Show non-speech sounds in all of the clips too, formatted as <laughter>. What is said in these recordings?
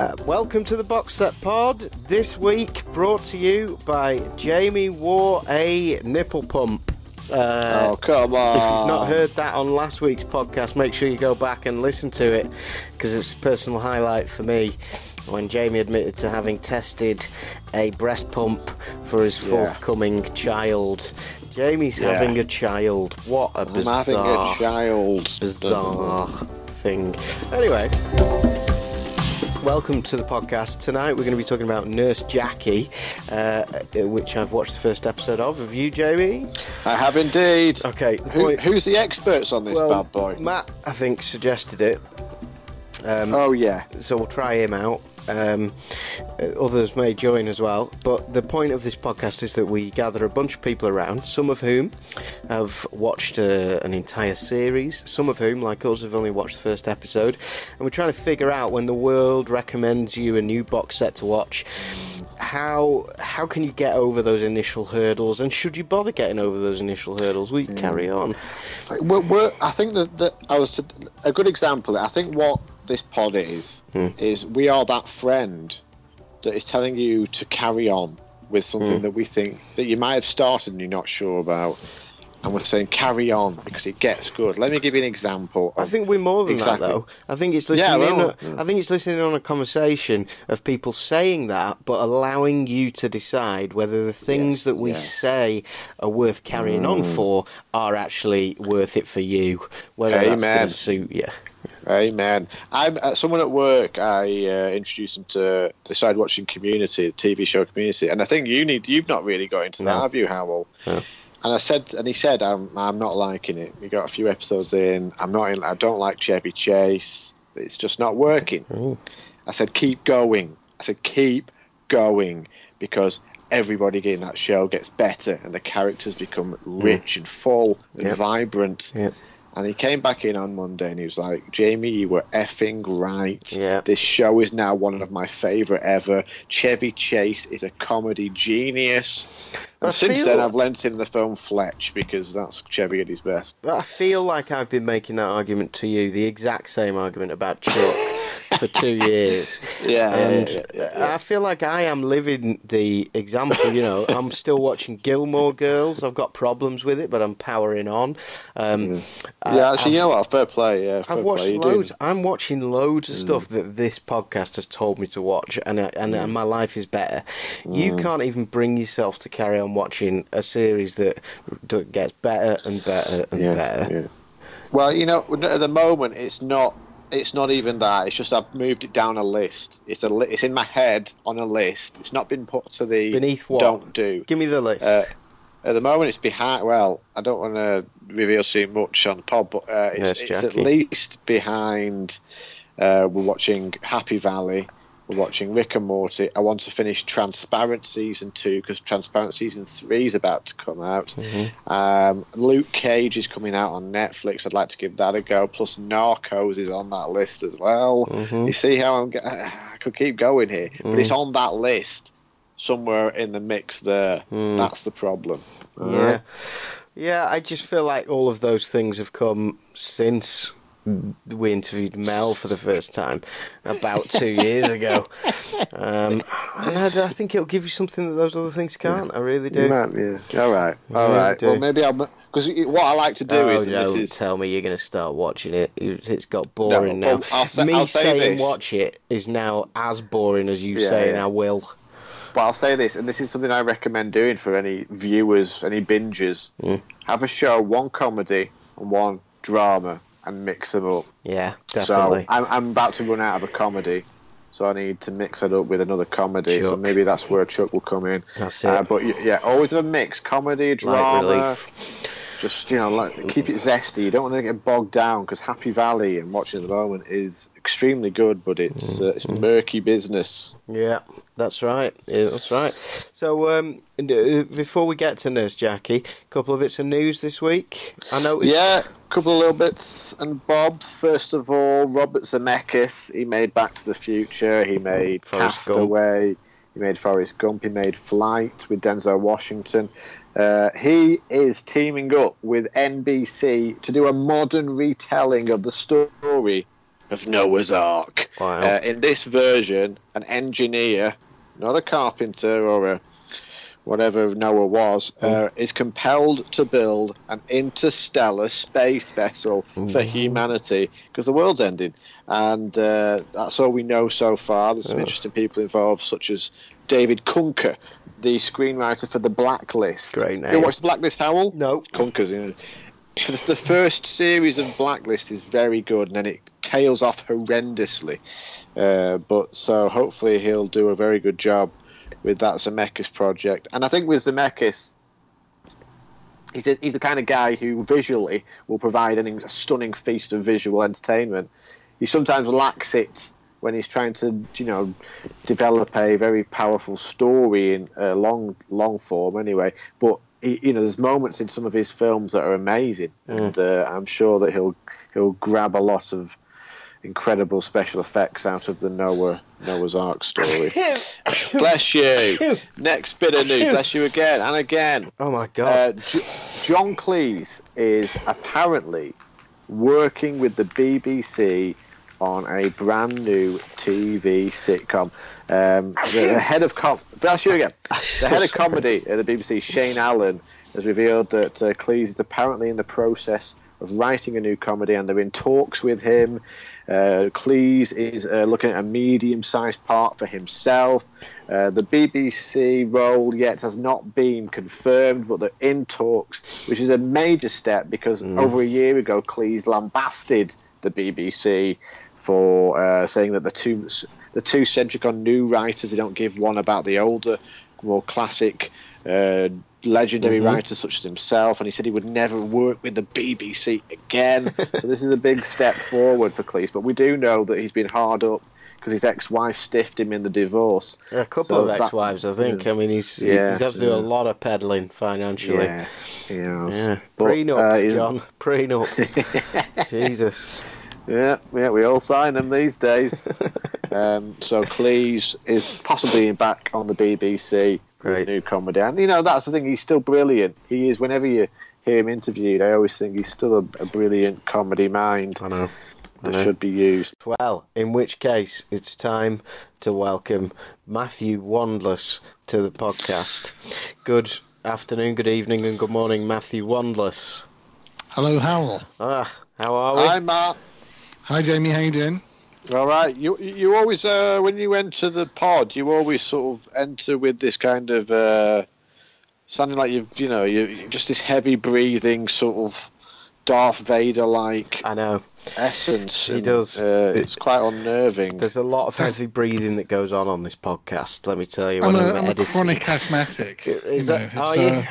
Uh, welcome to the Box Set Pod. This week brought to you by Jamie wore a nipple pump. Uh, oh, come on. If you've not heard that on last week's podcast, make sure you go back and listen to it because it's a personal highlight for me when Jamie admitted to having tested a breast pump for his Yeah. forthcoming child. Jamie's Yeah. having a child. What a I'm bizarre, having a child. bizarre thing. Anyway. Welcome to the podcast. Tonight we're going to be talking about Nurse Jackie, uh, which I've watched the first episode of. Have you, Jamie? I have indeed. Okay. the Who, who's the experts on this well, bad boy? Matt, I think, suggested it. Um, oh yeah. so we'll try him out. Um, uh, others may join as well. But the point of this podcast is that we gather a bunch of people around, some of whom have watched uh, an entire series, some of whom, like us, have only watched the first episode. And we're trying to figure out when the world recommends you a new box set to watch. How how can you get over those initial hurdles, and should you bother getting over those initial hurdles? We carry on. We're, we're, I think that, that I was to, a good example. I think what this pod is Hmm. is we are that friend that is telling you to carry on with something Hmm. that we think that you might have started and you're not sure about, and we're saying carry on because it gets good. Let me give you an example. I think we're more than Exactly. that, though. I think it's listening. Yeah, in a, I think it's listening on a conversation of people saying that, but allowing you to decide whether the things Yes, that we yes. Mm. say are worth carrying on for are actually worth it for you. Whether that's going to suit you. Amen. I'm uh, someone at work. I uh, introduced them to. They started watching Community, the TV show Community, and I think you need. You've not really got into that, No. have you, Hywel? No. And I said, and he said, "I'm, I'm not liking it. We got a few episodes in. I'm not. In, I don't like Chevy Chase. It's just not working." I said, "Keep going." I said, "Keep going," because everybody in that show gets better, and the characters become rich and full and Yep. vibrant. Yep. And he came back in on Monday and he was like, Jamie, you were effing right. Yeah. This show is now one of my favourite ever. Chevy Chase is a comedy genius. I And since feel- then, I've lent him the film Fletch because that's Chevy at his best. But I feel like I've been making that argument to you, the exact same argument about Chuck, for two <laughs> years. Yeah, and yeah, yeah, yeah. I feel like I am living the example. You know, I'm still watching Gilmore Girls. I've got problems with it, but I'm powering on. Um, I- Uh, yeah, actually, I've- you know what? Fair play. Yeah, fair I've watched play. Loads. I'm watching loads of stuff mm. that this podcast has told me to watch, and uh, and, and my life is better. You mm. can't even bring yourself to carry on watching a series that d- gets better and better and Yeah, better. yeah. Well, you know, at the moment, it's not. It's not even that. It's just I've moved it down a list. It's a. Li- it's in my head on a list. It's not been put to the Beneath what? don't do. Give me the uh, list. Uh, At the moment, it's behind. Well, I don't want to reveal too much on the pod, but uh, it's, it's at least behind. Uh, we're watching Happy Valley. We're watching Rick and Morty. I want to finish Transparent season two because Transparent season three is about to come out. Mm-hmm. Um, Luke Cage is coming out on Netflix. I'd like to give that a go. Plus, Narcos is on that list as well. Mm-hmm. You see how I'm? g- <sighs> I could keep going here, but Mm. it's on that list somewhere in the mix there. Mm. That's the problem. Yeah. Yeah, I just feel like all of those things have come since we interviewed Mel for the first time about two <laughs> years ago. Um, and I, I think it'll give you something that those other things can't. I really do. yeah. All right. All Yeah, right. Well, maybe I'll. Because what I like to do Oh, is, don't this is tell me you're going to start watching it. It's got boring No, now. I'll me I'll say saying this. watch it is now as boring as you Yeah, saying yeah. I will. But I'll say this, and this is something I recommend doing for any viewers, any bingers. Mm. Have a show, one comedy and one drama, and mix them up. Yeah, definitely. So I'm, I'm about to run out of a comedy, so I need to mix it up with another comedy. So maybe that's where Chuck will come in. That's Uh, it. but yeah, always a mix: comedy, drama. Just you know, like keep it zesty. You don't want to get bogged down because Happy Valley and watching at the moment is extremely good, but it's uh, it's murky business. Yeah, that's right. Yeah, that's right. So, um, uh, before we get to Nurse Jackie, a couple of bits of news this week. I noticed. Yeah, a couple of little bits and bobs. First of all, Robert Zemeckis. He made Back to the Future. He made Forrest Gump. He made Forrest Gump. He made Flight with Denzel Washington. Uh, he is teaming up with NBC to do a modern retelling of the story of Noah's Ark. Wow. Uh, in this version, an engineer, not a carpenter or a whatever Noah was, uh, is compelled to build an interstellar space vessel for humanity because the world's ending. And uh, that's all we know so far. There's some interesting people involved, such as David Kunker, the screenwriter for The Blacklist. Great You name. ever watch The Blacklist, Hywel? No. Kunker's, you know. The, the first series of Blacklist is very good, and then it tails off horrendously. Uh, but so hopefully he'll do a very good job with that Zemeckis project. And I think with Zemeckis, he's, a, he's the kind of guy who visually will provide an, a stunning feast of visual entertainment. He sometimes lacks it when he's trying to, you know, develop a very powerful story in uh, long, long form. Anyway, but he, you know, there's moments in some of his films that are amazing, and uh, I'm sure that he'll he'll grab a lot of incredible special effects out of the Noah Noah's Ark story. <coughs> <coughs> Bless you. Next bit of news. Bless you again and again. Oh my Uh, god. J- John Cleese is apparently working with the BBC on a brand new TV sitcom. Um, the, the head of com- bless you again. <laughs> The head of comedy at the BBC, Shane Allen, has revealed that uh, Cleese is apparently in the process of writing a new comedy, and they're in talks with him. Uh, Cleese is uh, looking at a medium-sized part for himself. Uh, the BBC role yet has not been confirmed, but they're in talks, which is a major step because over a year ago, Cleese lambasted the BBC for uh, saying that the two the too centric on new writers. They don't give one about the older, more classic, uh, legendary writers such as himself. And he said he would never work with the BBC again. <laughs> so this is a big step forward for Cleese. But we do know that he's been hard up because his ex-wife stiffed him in the divorce. a couple so of that- ex-wives, I think. I mean, he's Yeah, he's had to do yeah. a lot of peddling financially. Yeah. Yeah. But, Prenup, uh, John. <laughs> Prenup. <laughs> Jesus. Yeah, yeah, we all sign them these days. <laughs> um, so Cleese is possibly back on the BBC for a Great. new comedy, and you know that's the thing. He's still brilliant. He is. Whenever you hear him interviewed, I always think he's still a, a brilliant comedy mind I know. I that know. should be used. Well, in which case, it's time to welcome Matthew Wandless to the podcast. Good afternoon, good evening, and good morning, Matthew Wandless. Hello, Hywel. Ah, how are we? Hi, Matt. Hi, Jamie. How you doing? All right. You you always uh, when you enter the pod, you always sort of enter with this kind of uh, sounding like you've you know you you- just this heavy breathing sort of Darth Vader like I know. Essence. He does. Uh, it's quite unnerving. There's a lot of heavy breathing that goes on on this podcast. Let me tell you. I'm when a, I'm I'm a chronic asthmatic. Is you know, that? it's, Are you? uh,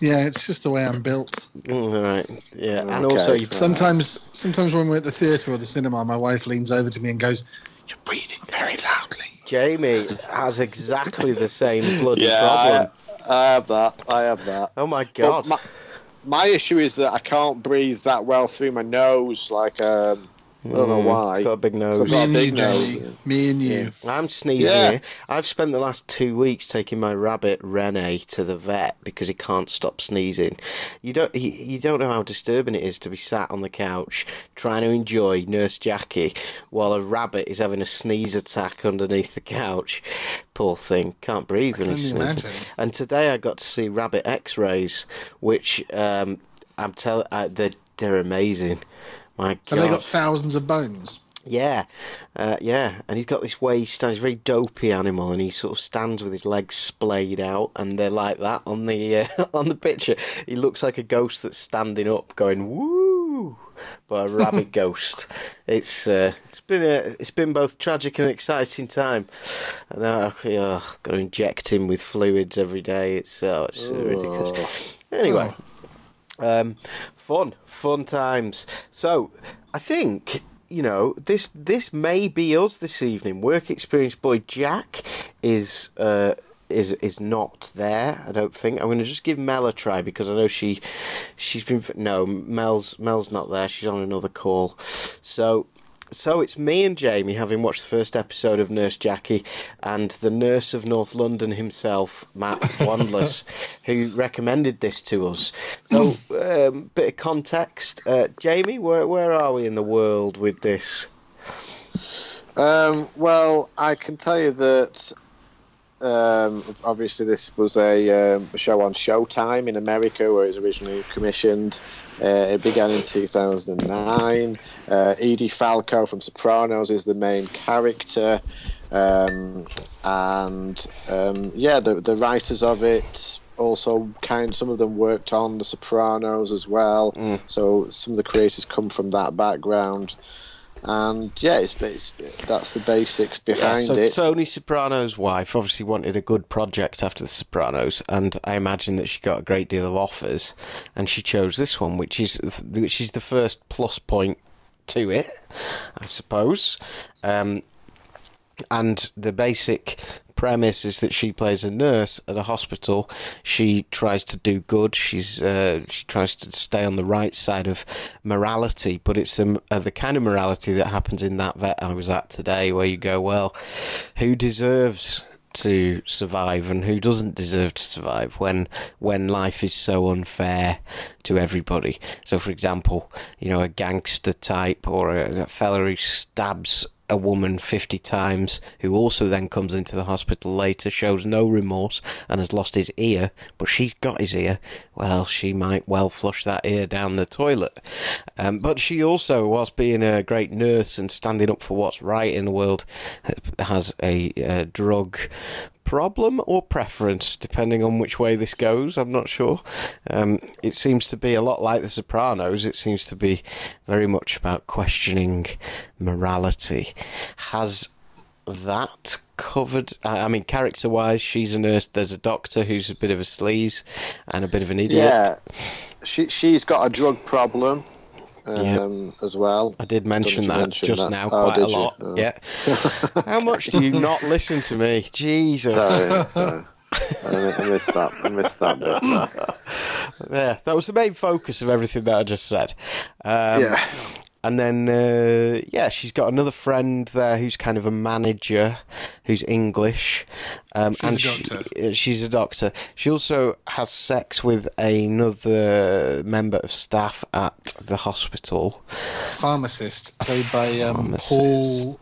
yeah, it's just the way I'm built. Mm, all right. Yeah, and Okay. also you, Sometimes, sometimes when we're at the theatre or the cinema, my wife leans over to me and goes, "You're breathing very loudly." Jamie has exactly the same bloody yeah, problem. I, I have that. I have that. Oh my But god. My, issue is that I can't breathe that well through my nose. Like um, I don't know Mm, why. He's got a big nose. I've Me got a and you, big nose. Jamie. Me and you. I'm sneezing Yeah. here. I've spent the last two weeks taking my rabbit Rene to the vet because he can't stop sneezing. You don't you, you don't know how disturbing it is to be sat on the couch trying to enjoy Nurse Jackie while a rabbit is having a sneeze attack underneath the couch. Poor thing, can't breathe when Can he's sneezing. imagine? And today I got to see rabbit X-rays, which um, I'm telling uh, they're they're amazing. My And God. they got thousands of bones. Yeah, uh, yeah, and he's got this way he stands. He's a very dopey animal, and he sort of stands with his legs splayed out, and they're like that on the uh, <laughs> on the picture. He looks like a ghost that's standing up, going woo, but a rabbit <laughs> ghost. It's uh, it's been a it's been both tragic and exciting time. And uh, yeah, got to inject him with fluids every day. It's uh, it's uh, ridiculous. Anyway. Oh. Um, fun, fun times. So, I think you know this. This may be us this evening. Work experience boy Jack is. Uh, is is not there. I don't think. I'm going to just give Mel a try because I know she she's been no Mel's Mel's not there. She's on another call. So so it's me and Jamie, having watched the first episode of Nurse Jackie, and the nurse of North London himself, Matt <laughs> Wandless, who recommended this to us. So, um, bit of context, uh, Jamie, where where are we in the world with this? Um, well, I can tell you that um, obviously this was a, um, a, show on Showtime in America where it was originally commissioned. Uh, it began in 2009. Uh, Edie Falco from Sopranos is the main character. Um, and um, yeah, the, the writers of it also kind some of them worked on The Sopranos as well. Mm. So some of the creators come from that background and yeah, it's, it's that's the basics behind yeah, so it. Tony Soprano's wife obviously wanted a good project after The Sopranos, and I imagine that she got a great deal of offers, and she chose this one, which is which is the first plus point to it, I suppose. Um, and the basic premise is that she plays a nurse at a hospital. She tries to do good. She's uh, she tries to stay on the right side of morality, but it's um, uh, the kind of morality that happens in that vet I was at today, where you go, well, who deserves to survive and who doesn't deserve to survive when when life is so unfair to everybody. So, for example, you know, a gangster type or a, a fella who stabs a woman 50 times who also then comes into the hospital later, shows no remorse, and has lost his ear, but she's got his ear, well, she might well flush that ear down the toilet. Um, but she also, whilst being a great nurse and standing up for what's right in the world, has a, a drug problem or preference, depending on which way this goes. I'm not sure. Um, it seems to be a lot like The Sopranos. It seems to be very much about questioning morality. Has that covered? I mean, character wise, she's a nurse. There's a doctor who's a bit of a sleaze and a bit of an idiot. Yeah, she she's got a drug problem um, yep. as well. I did mention that just that? now oh, quite a lot. Oh. Yeah. <laughs> How much do you not listen to me? Jesus. Sorry, sorry. I missed that. I missed that bit. <laughs> yeah, that was the main focus of everything that I just said. Um, yeah. And then, uh, yeah, she's got another friend there who's kind of a manager, who's English, um, she's and she, uh, she's a doctor. She also has sex with another member of staff at the hospital. Pharmacist, played by um, Paul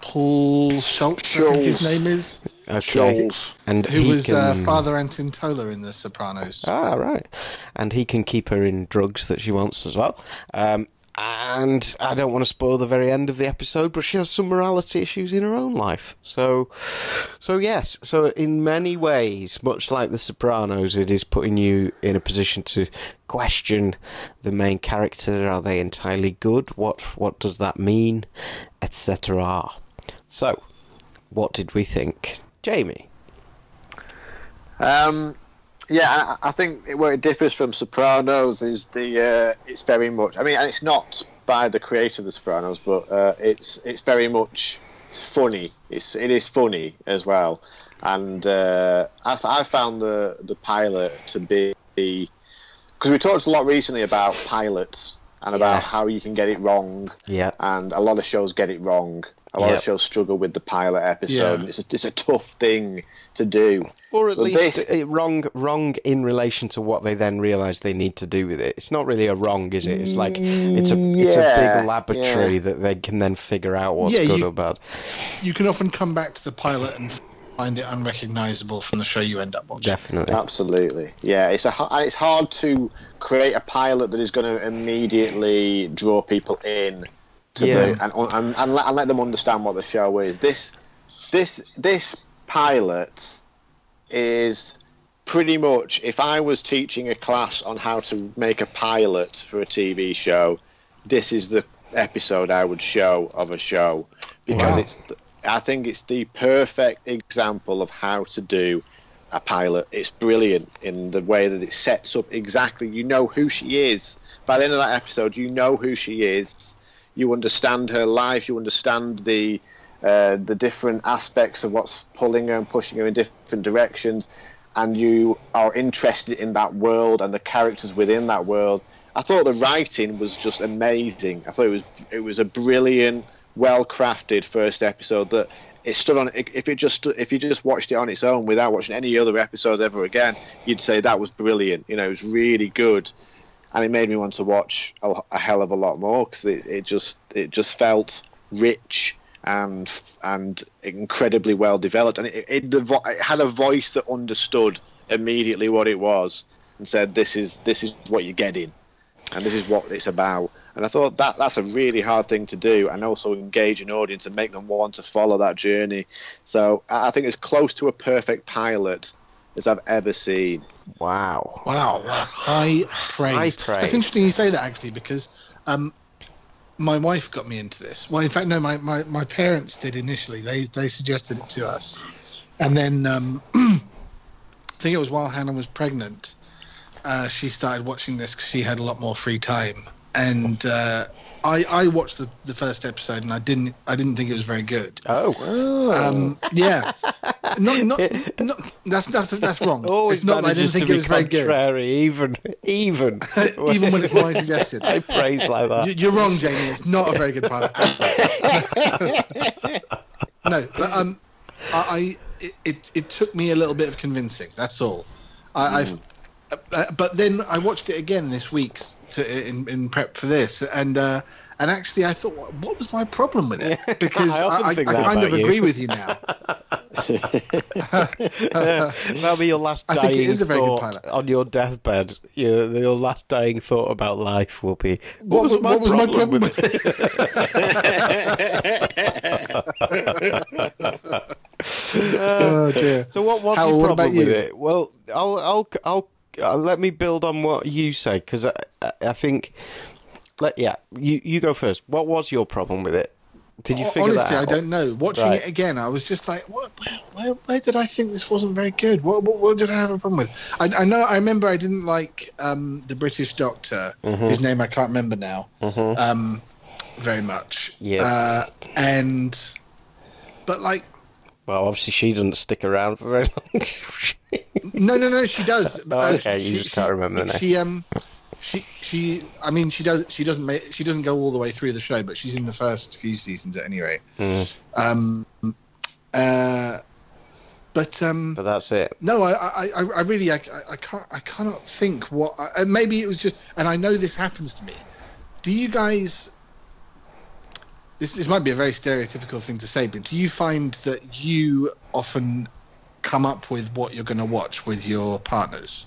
Paul Schulze, Schulze. I think his name is. Okay. Schulze. And who was uh, can... uh, Father Intintola in The Sopranos. Ah, right. And he can keep her in drugs that she wants as well. Um, and I don't want to spoil the very end of the episode, but she has some morality issues in her own life. So, so yes, so in many ways, much like The Sopranos, it is putting you in a position to question the main character. Are they entirely good? What what does that mean, etc. So, what did we think, Jamie? Um, yeah, I, I think where it differs from Sopranos is the uh, it's very much. I mean, and it's not by the creator of the Sopranos, but uh, it's it's very much funny. It's it is funny as well, and uh, I, I found the the pilot to be because we talked a lot recently about pilots and about yeah. how you can get it wrong. Yeah, and a lot of shows get it wrong. A lot yep. of shows struggle with the pilot episode. Yeah. It's a, it's a tough thing to do or at least this... wrong wrong in relation to what they then realise they need to do with it. It's not really a wrong, is it? It's like it's a yeah, it's a big laboratory yeah. that they can then figure out what's yeah, good you, or bad. You can often come back to the pilot and find it unrecognisable from the show you end up watching. Definitely, absolutely, yeah. It's a it's hard to create a pilot that is going to immediately draw people in to yeah. the and, and, and, let, and let them understand what the show is. This this this pilot is pretty much if I was teaching a class on how to make a pilot for a TV show, this is the episode I would show of a show because wow. it's I think it's the perfect example of how to do a pilot. It's brilliant in the way that it sets up exactly. You know who she is. By the end of that episode, you know who she is. You understand her life. You understand the uh, the different aspects of what's pulling her and pushing her in different directions, and you are interested in that world and the characters within that world. I thought the writing was just amazing. I thought it was it was a brilliant, well crafted first episode that it stood on. If it just if you just watched it on its own without watching any other episodes ever again, you'd say that was brilliant. You know, it was really good, and it made me want to watch a, a hell of a lot more because it, it just it just felt rich and and incredibly well developed, and it, it, it had a voice that understood immediately what it was and said, "This is this is what you're getting, and this is what it's about." And I thought that that's a really hard thing to do, and also engage an audience and make them want to follow that journey. So I think it's close to a perfect pilot as I've ever seen. Wow! Wow! High praise. High praise. That's interesting you say that actually because um, my wife got me into this. Well, in fact, no, my, my, my parents did initially. They they suggested it to us, and then um, <clears throat> I think it was while Hannah was pregnant. Uh, she started watching this because she had a lot more free time, and uh, I, I watched the, the first episode and I didn't I didn't think it was very good. Oh, um, yeah, not, not, not, <laughs> that's that's that's wrong. Always it's not I didn't think it was very good. Even even <laughs> even when it's my suggestion. <laughs> I praise like that. You're wrong, Jamie. It's not a very good pilot no, but um, I, I it, it, it took me a little bit of convincing. That's all. I, mm. I've uh, but then I watched it again this week to, in, in prep for this, and uh, and actually I thought, what was my problem with it? <laughs> Because I, I, I, kind of you. agree with you now. <laughs> That'll be your last dying I think it is a very good pilot. on your deathbed. Your, your last dying thought about life will be, what, what was, my, what was my problem with it? <laughs> oh dear. So what was Hal, your problem with it? Well, I'll I'll I'll uh, let me build on what you say because I, I think, let yeah, you you go first. What was your problem with it? Did you figure Honestly, that out? I don't know. Watching right. it again, I was just like, what, where, where, where, did I think this wasn't very good? What, what, what did I have a problem with? I, I know. I remember I didn't like um, the British Doctor, mm-hmm. whose name I can't remember now, mm-hmm. um, very much. Yeah. Uh, and, but like, well, obviously she doesn't stick around for very long. <laughs> no, no, no, she does. <laughs> oh, okay, she, you just can't remember the name. She um, she she. I mean, she does. She doesn't make. She doesn't go all the way through the show, but she's in the first few seasons at any rate. Mm. Um, uh, but um, but that's it. No, I, I, I really, I, I can't, I cannot think what. I, maybe it was just, and I know this happens to me. Do you guys this, this might be a very stereotypical thing to say, but do you find that you often come up with what you're going to watch with your partners?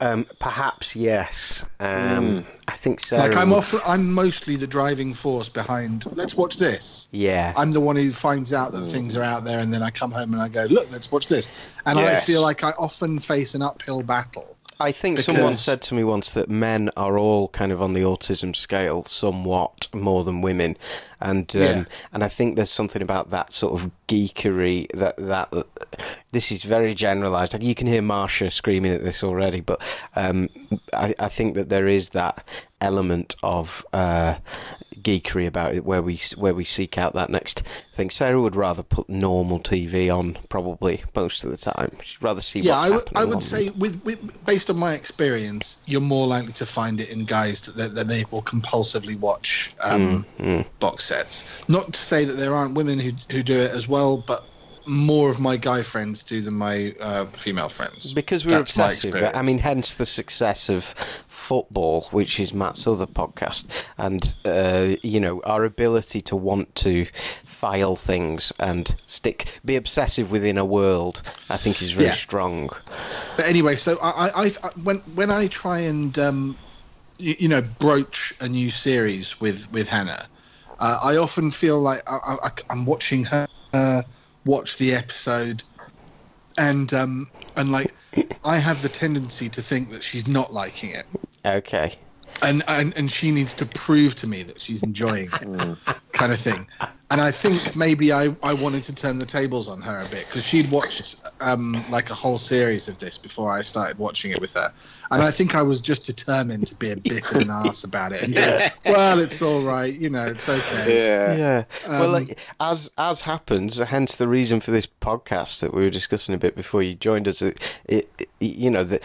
Um, perhaps yes. Um, mm. I think so. Like I'm often, I'm mostly the driving force behind. Let's watch this. Yeah. I'm the one who finds out that mm. things are out there, and then I come home and I go, look, let's watch this. And yes. I feel like I often face an uphill battle I think because... someone said to me once that men are all kind of on the autism scale somewhat more than women, and um, yeah. and I think there's something about that sort of geekery that that, that this is very generalised. Like you can hear Marsha screaming at this already, but um, I, I, think that there is that element of uh, geekery about it where we where we seek out that next thing. Sarah would rather put normal TV on probably most of the time. She'd rather see. Yeah, I, w- I would say with, with, based on my experience, you're more likely to find it in guys that, that they will compulsively watch um, mm, mm. box sets. Not to say that there aren't women who who do it as well, but more of my guy friends do than my uh, female friends. Because we're That's obsessive. I mean, hence the success of football, which is Matt's other podcast, and uh, you know our ability to want to file things and stick, be obsessive within a world. I think is very yeah. strong. But anyway, so I, I, I when when I try and um, you, you, know broach a new series with with Hannah, uh, I often feel like I, am watching her. Uh, watch the episode and um and like I have the tendency to think that she's not liking it. Okay. And and, and she needs to prove to me that she's enjoying it, kind of thing. And I think maybe I, I wanted to turn the tables on her a bit because she'd watched um, like a whole series of this before I started watching it with her, and I think I was just determined to be a bit of an ass about it. And yeah. well, it's all right, you know, it's okay. Yeah, yeah. Um, well, like, as as happens, hence the reason for this podcast that we were discussing a bit before you joined us. It, it, it you know, that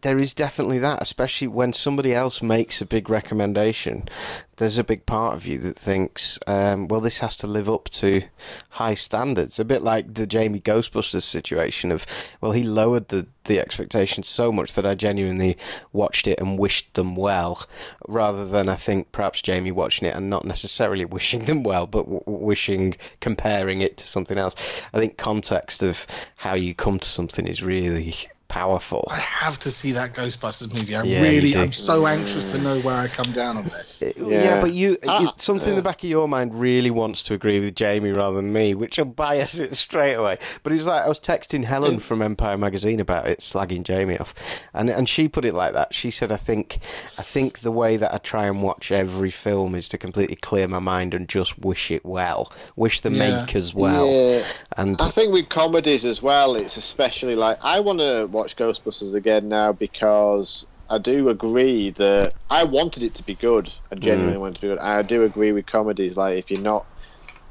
there is definitely that, especially when somebody else makes a big recommendation there's a big part of you that thinks, um, well, this has to live up to high standards. A bit like the Jamie Ghostbusters situation of, well, he lowered the, the expectations so much that I genuinely watched it and wished them well, rather than I think perhaps Jamie watching it and not necessarily <laughs> wishing them well, but w- wishing, comparing it to something else. I think context of how you come to something is really powerful. I have to see that Ghostbusters movie. I yeah, really, I'm so anxious to know where I come down on this. Yeah, yeah but you, ah, something in the back of your mind really wants to agree with Jamie rather than me, which will bias it straight away. But it was like I was texting Helen from Empire Magazine about it, slagging Jamie off, and and she put it like that. She said, "I think, I think the way that I try and watch every film is to completely clear my mind and just wish it well, wish the yeah. makers well." Yeah. And I think with comedies as well, it's especially like I want to watch Ghostbusters again now because I do agree that I wanted it to be good and genuinely mm. wanted to be good. I do agree with comedies like if you're not,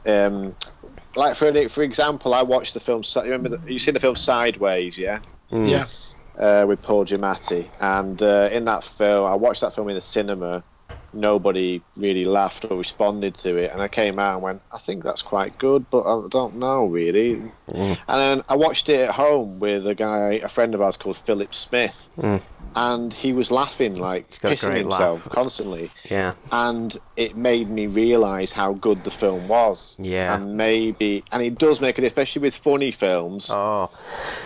um, like for for example, I watched the film. You remember the, you seen the film Sideways? Yeah. Mm. Yeah. Uh, with Paul Giamatti, and uh, in that film, I watched that film in the cinema, nobody really laughed or responded to it. And I came out and went, I think that's quite good, but I don't know really. Mm. And then I watched it at home with a guy, a friend of ours called Philip Smith. Mm and he was laughing like pissing himself laugh. constantly. Yeah, and it made me realise how good the film was. Yeah, and maybe, and it does make it, especially with funny films. Oh,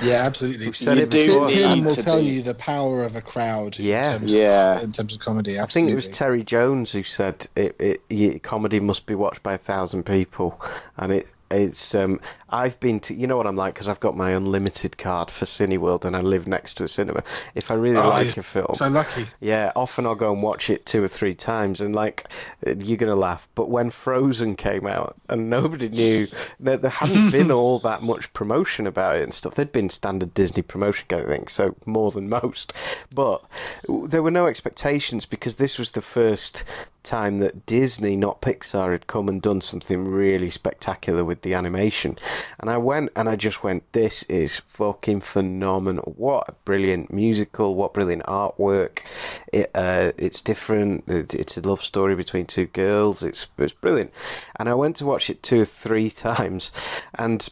yeah, absolutely. We've you it. Tim will tell be... you the power of a crowd. Yeah, in yeah. Of, in terms of comedy, absolutely. I think it was Terry Jones who said it, it, it, comedy must be watched by a thousand people, and it it's um, I've been to you know what I'm like because I've got my unlimited card for Cineworld and I live next to a cinema. If I really oh, like a film, so lucky. Yeah, often I'll go and watch it two or three times and like you're gonna laugh. But when Frozen came out and nobody knew there, there hadn't <laughs> been all that much promotion about it and stuff. There'd been standard Disney promotion kind of thing, so more than most. But there were no expectations because this was the first time that Disney, not Pixar, had come and done something really spectacular with the animation. And I went and I just went, this is fucking phenomenal. What a brilliant musical, what brilliant artwork. It, uh, it's different. It's a love story between two girls. It's, it's brilliant. And I went to watch it two or three <laughs> times. And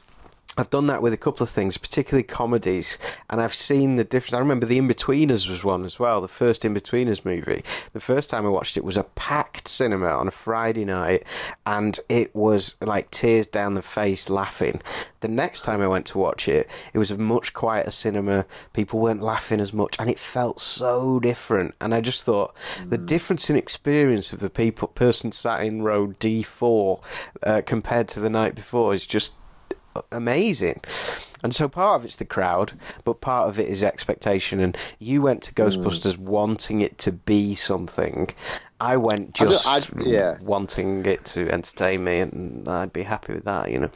I've done that with a couple of things, particularly comedies, and I've seen the difference. I remember The Inbetweeners was one as well, the first Inbetweeners movie. The first time I watched it was a packed cinema on a Friday night, and it was like tears down the face laughing. The next time I went to watch it, it was a much quieter cinema. People weren't laughing as much, and it felt so different. And I just thought mm. the difference in experience of the people person sat in row D4 uh, compared to the night before is just amazing. And so part of it's the crowd, but part of it is expectation. And you went to Ghostbusters mm. wanting it to be something. I went just I yeah. wanting it to entertain me, and I'd be happy with that, you know.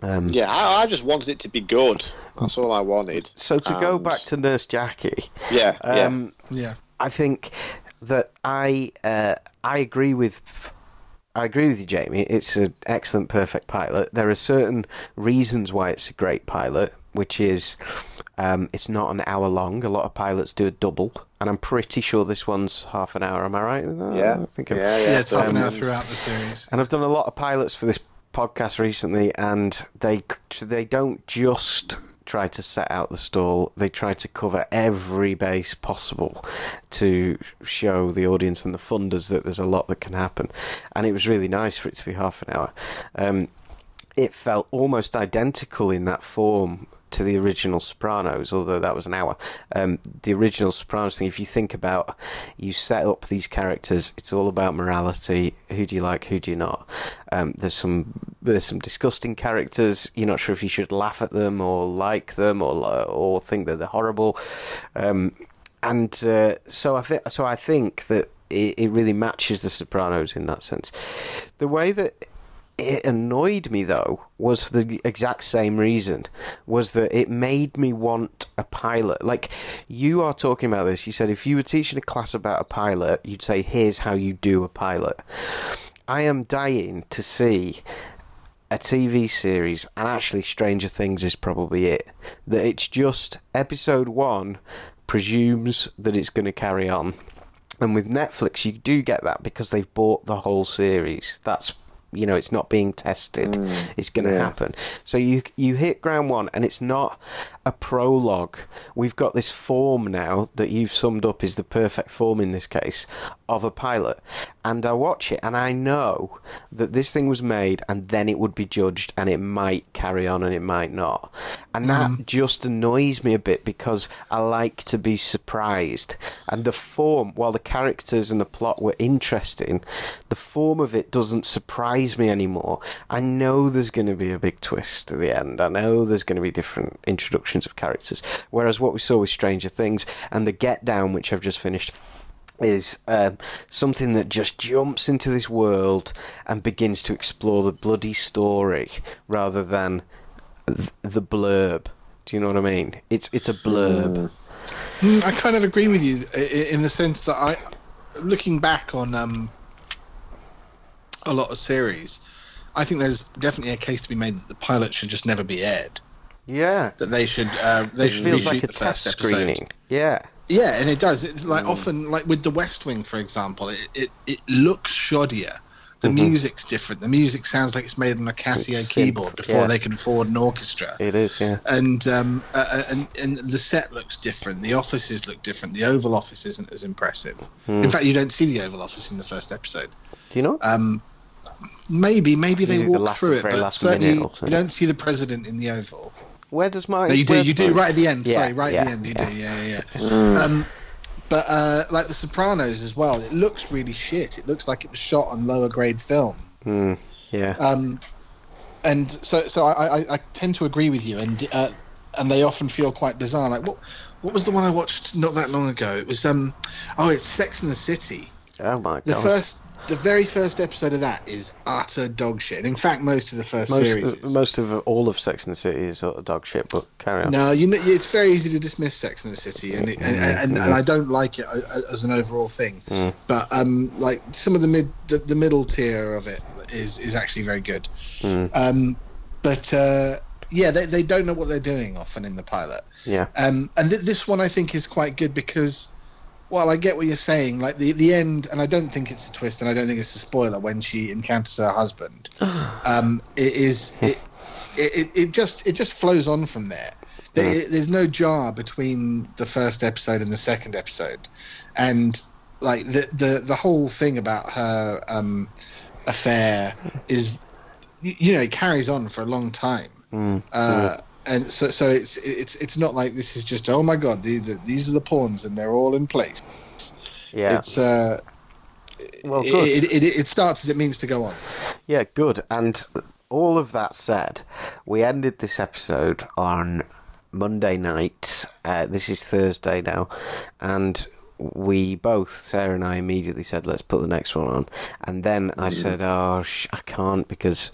Um, yeah, I, I, just wanted it to be good. That's all I wanted. So to and... go back to Nurse Jackie, yeah, um, yeah, yeah, I think that I uh, I agree with I agree with you, Jamie. It's an excellent, perfect pilot. There are certain reasons why it's a great pilot, which is um, it's not an hour long. A lot of pilots do a double, and I'm pretty sure this one's half an hour. Am I right? Yeah, I think I'm, yeah, yeah. yeah, it's half an hour throughout the series. And I've done a lot of pilots for this podcast recently, and they they don't just try to set out the stall. They try to cover every base possible to show the audience and the funders that there's a lot that can happen. And it was really nice for it to be half an hour. Um, it felt almost identical in that form to the original Sopranos, although that was an hour. Um, the original Sopranos thing, if you think about, you set up these characters. It's all about morality. Who do you like? Who do you not? Um, there's some there's some disgusting characters. You're not sure if you should laugh at them or like them or or think that they're horrible. Um, and uh, so I think so I think that it, it really matches the Sopranos in that sense. The way that it annoyed me though was for the exact same reason was that it made me want a pilot like you are talking about this you said if you were teaching a class about a pilot you'd say here's how you do a pilot i am dying to see a TV series, and actually, Stranger Things is probably it. That it's just episode one presumes that it's going to carry on. And with Netflix, you do get that because they've bought the whole series. That's you know it's not being tested. Mm, it's going to yeah. happen. So you you hit ground one and it's not a prologue. We've got this form now that you've summed up is the perfect form in this case of a pilot and I watch it and I know that this thing was made and then it would be judged and it might carry on and it might not and that mm. just annoys me a bit because I like to be surprised and the form while the characters and the plot were interesting the form of it doesn't surprise me anymore. I know there's going to be a big twist at the end. I know there's going to be different introductions of characters. Whereas what we saw with Stranger Things and the Get Down, which I've just finished, is um, something that just jumps into this world and begins to explore the bloody story rather than th- the blurb. Do you know what I mean? It's it's a blurb. Mm, I kind of agree with you in the sense that I, looking back on um, a lot of series, I think there's definitely a case to be made that the pilot should just never be aired. Yeah, that they should uh, they it should feels like a test screening. Yeah, yeah, and it does. It's like mm. often, like with The West Wing, for example, it it, it looks shoddier. The mm-hmm. music's different. The music sounds like it's made on a Casio keyboard before yeah. they could afford an orchestra. It is, yeah. And um, uh, uh, and and the set looks different. The offices look different. The Oval Office isn't as impressive. Mm. In fact, you don't see the Oval Office in the first episode. Do you know? Um, maybe, maybe they walk the last, through it, but certainly you don't see the president in the Oval. Where does my? No, you do. You do right at the end. Yeah, Sorry, right yeah, at the end. You yeah. do. Yeah, yeah. yeah. Mm. Um, but uh, like The Sopranos as well, it looks really shit. It looks like it was shot on lower grade film. Mm, yeah. Um, and so so I, I, I, tend to agree with you, and uh, and they often feel quite bizarre. Like what what was the one I watched not that long ago? It was um oh it's Sex in the City. Oh my god! The first the very first episode of that is utter dog shit. In fact, most of the first most, series, is. most of all of Sex and the City is sort of dog shit. But carry on. No, you know, it's very easy to dismiss Sex and the City, and it, and, mm, and, and, I don't like it as an overall thing. Mm. But um, like some of the mid the, the, middle tier of it is is actually very good. Mm. Um, but uh, yeah, they they don't know what they're doing often in the pilot. Yeah. Um, and th- this one I think is quite good because well, I get what you're saying. Like the the end, and I don't think it's a twist, and I don't think it's a spoiler when she encounters her husband. <sighs> um, it is it, it it just it just flows on from there. there. There's no jar between the first episode and the second episode, and like the the the whole thing about her um, affair is, you know, it carries on for a long time. Mm. Uh, and so so it's it's it's not like this is just oh my god the, the, these are the pawns and they're all in place. Yeah, it's uh, well, good. It, it, it, starts as it means to go on. Yeah, good. And all of that said, we ended this episode on Monday night. Uh, this is Thursday now, and we both, Sarah and I, immediately said, "Let's put the next one on." And then I mm. said, "Oh, sh- I can't because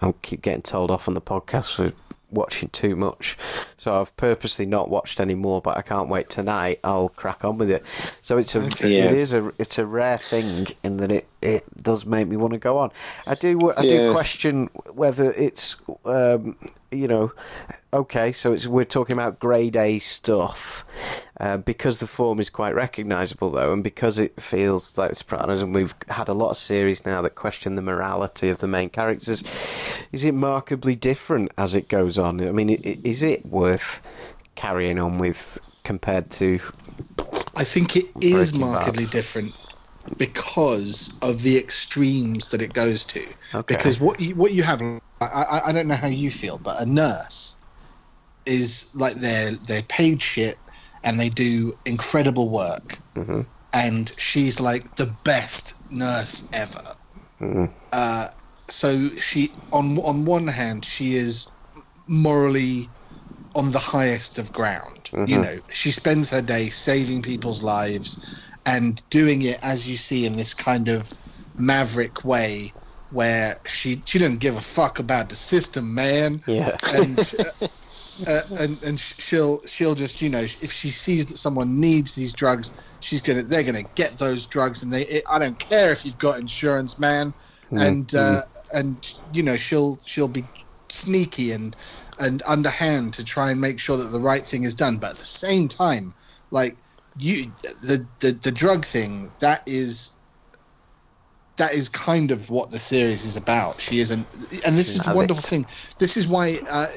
I keep getting told off on the podcast for watching too much. So I've purposely not watched any more, but I can't wait tonight. I'll crack on with it. So it's a yeah. it is a it's a rare thing in that it, it does make me want to go on. I do I yeah. do question whether it's um, you know okay, so it's we're talking about grade A stuff uh, because the form is quite recognisable, though, and because it feels like The Sopranos, and we've had a lot of series now that question the morality of the main characters. Is it markedly different as it goes on? I mean, is it worth carrying on with compared to? I think it is markedly Bad? different because of the extremes that it goes to. Okay. Because what you, what you have, I, I don't know how you feel, but a nurse is like they're they're paid shit and they do incredible work. Mm-hmm. And she's like the best nurse ever. Mm-hmm. Uh, so she on on one hand she is morally on the highest of ground. Mm-hmm. You know, she spends her day saving people's lives and doing it as you see in this kind of maverick way where she she didn't give a fuck about the system, man. Yeah. And uh, <laughs> uh, and and she'll she'll just you know if she sees that someone needs these drugs, she's gonna they're gonna get those drugs, and they I don't care if you've got insurance, man. Mm-hmm. And uh, and you know she'll she'll be sneaky and and underhand to try and make sure that the right thing is done, but at the same time, like you the the, the drug thing that is that is kind of what the series is about. She is an, and this is the wonderful thing. This is why, uh,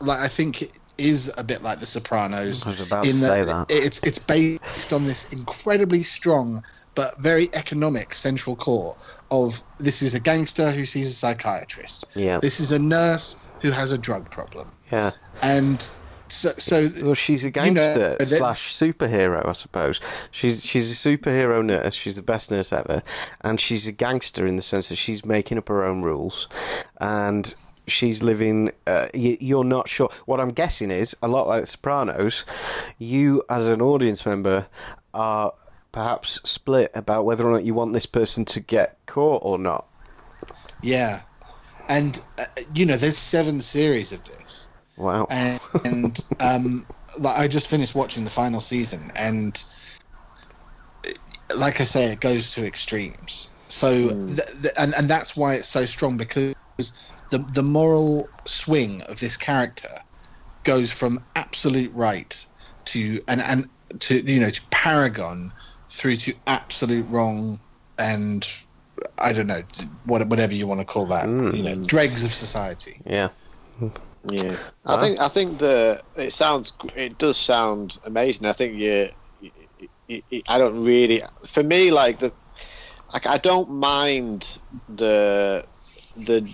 like, I think it is a bit like The Sopranos. I was about to say that it's it's based on this incredibly strong but very economic central core of this is a gangster who sees a psychiatrist. Yeah. This is a nurse who has a drug problem. Yeah. And so, so well, she's a gangster you know, slash superhero, I suppose. She's she's a superhero nurse. She's the best nurse ever, and she's a gangster in the sense that she's making up her own rules, and she's living. Uh, you, are not sure. What I'm guessing is a lot like The Sopranos. You, as an audience member, are perhaps split about whether or not you want this person to get caught or not. Yeah, and uh, you know, there's seven series of this. Wow. And, and <laughs> um, like I just finished watching the final season, and like I say, it goes to extremes. So, mm. th- th- and and that's why it's so strong because the the moral swing of this character goes from absolute right to and and to you know to paragon through to absolute wrong and I don't know whatever you want to call that. Mm. You know, dregs of society. Yeah. Yeah, I think I think the it sounds it does sound amazing. I think you, you, you, I don't really for me like the like I don't mind the the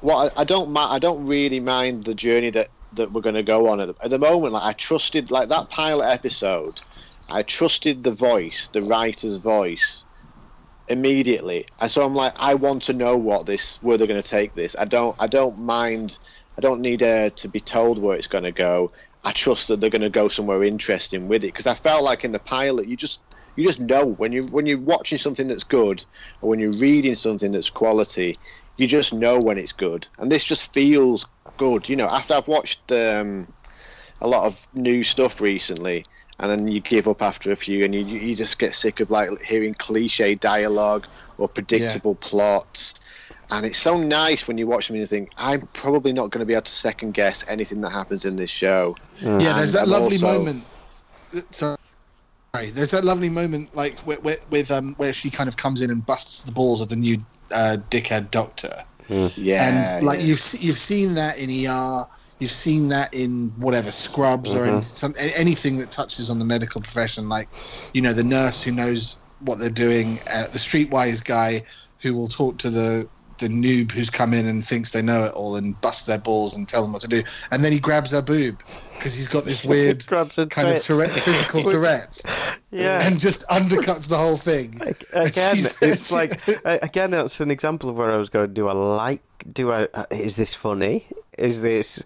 what I, I don't I don't really mind the journey that that we're going to go on at the, at the moment. Like I trusted like that pilot episode, I trusted the voice, the writer's voice immediately and so i'm like i want to know what this where they're going to take this i don't i don't mind I don't need uh, to be told where it's going to go. I trust that they're going to go somewhere interesting with it because I felt like in the pilot you just you just know when you when you're watching something that's good or when you're reading something that's quality, you just know when it's good. And this just feels good. You know, after I've watched um, a lot of new stuff recently, and then you give up after a few, and you you just get sick of like hearing cliche dialogue or predictable yeah. plots and it's so nice when you watch them and you think, I'm probably not going to be able to second guess anything that happens in this show. Mm. Yeah, there's that lovely also... moment. Sorry. There's that lovely moment, like with, with um, where she kind of comes in and busts the balls of the new uh, dickhead doctor. Mm. Yeah, and like yeah. you've you've seen that in ER, you've seen that in whatever Scrubs mm-hmm. or anything, some, anything that touches on the medical profession, like you know the nurse who knows what they're doing, uh, the streetwise guy who will talk to the the noob who's come in and thinks they know it all and bust their balls and tell them what to do, and then he grabs her boob because he's got this <laughs> weird kind of Tourette, physical <laughs> Tourette's, yeah, and just undercuts the whole thing. <laughs> Again, it's like again, that's an example of where I was going. Do I like? Do I? Uh, is this funny? Is this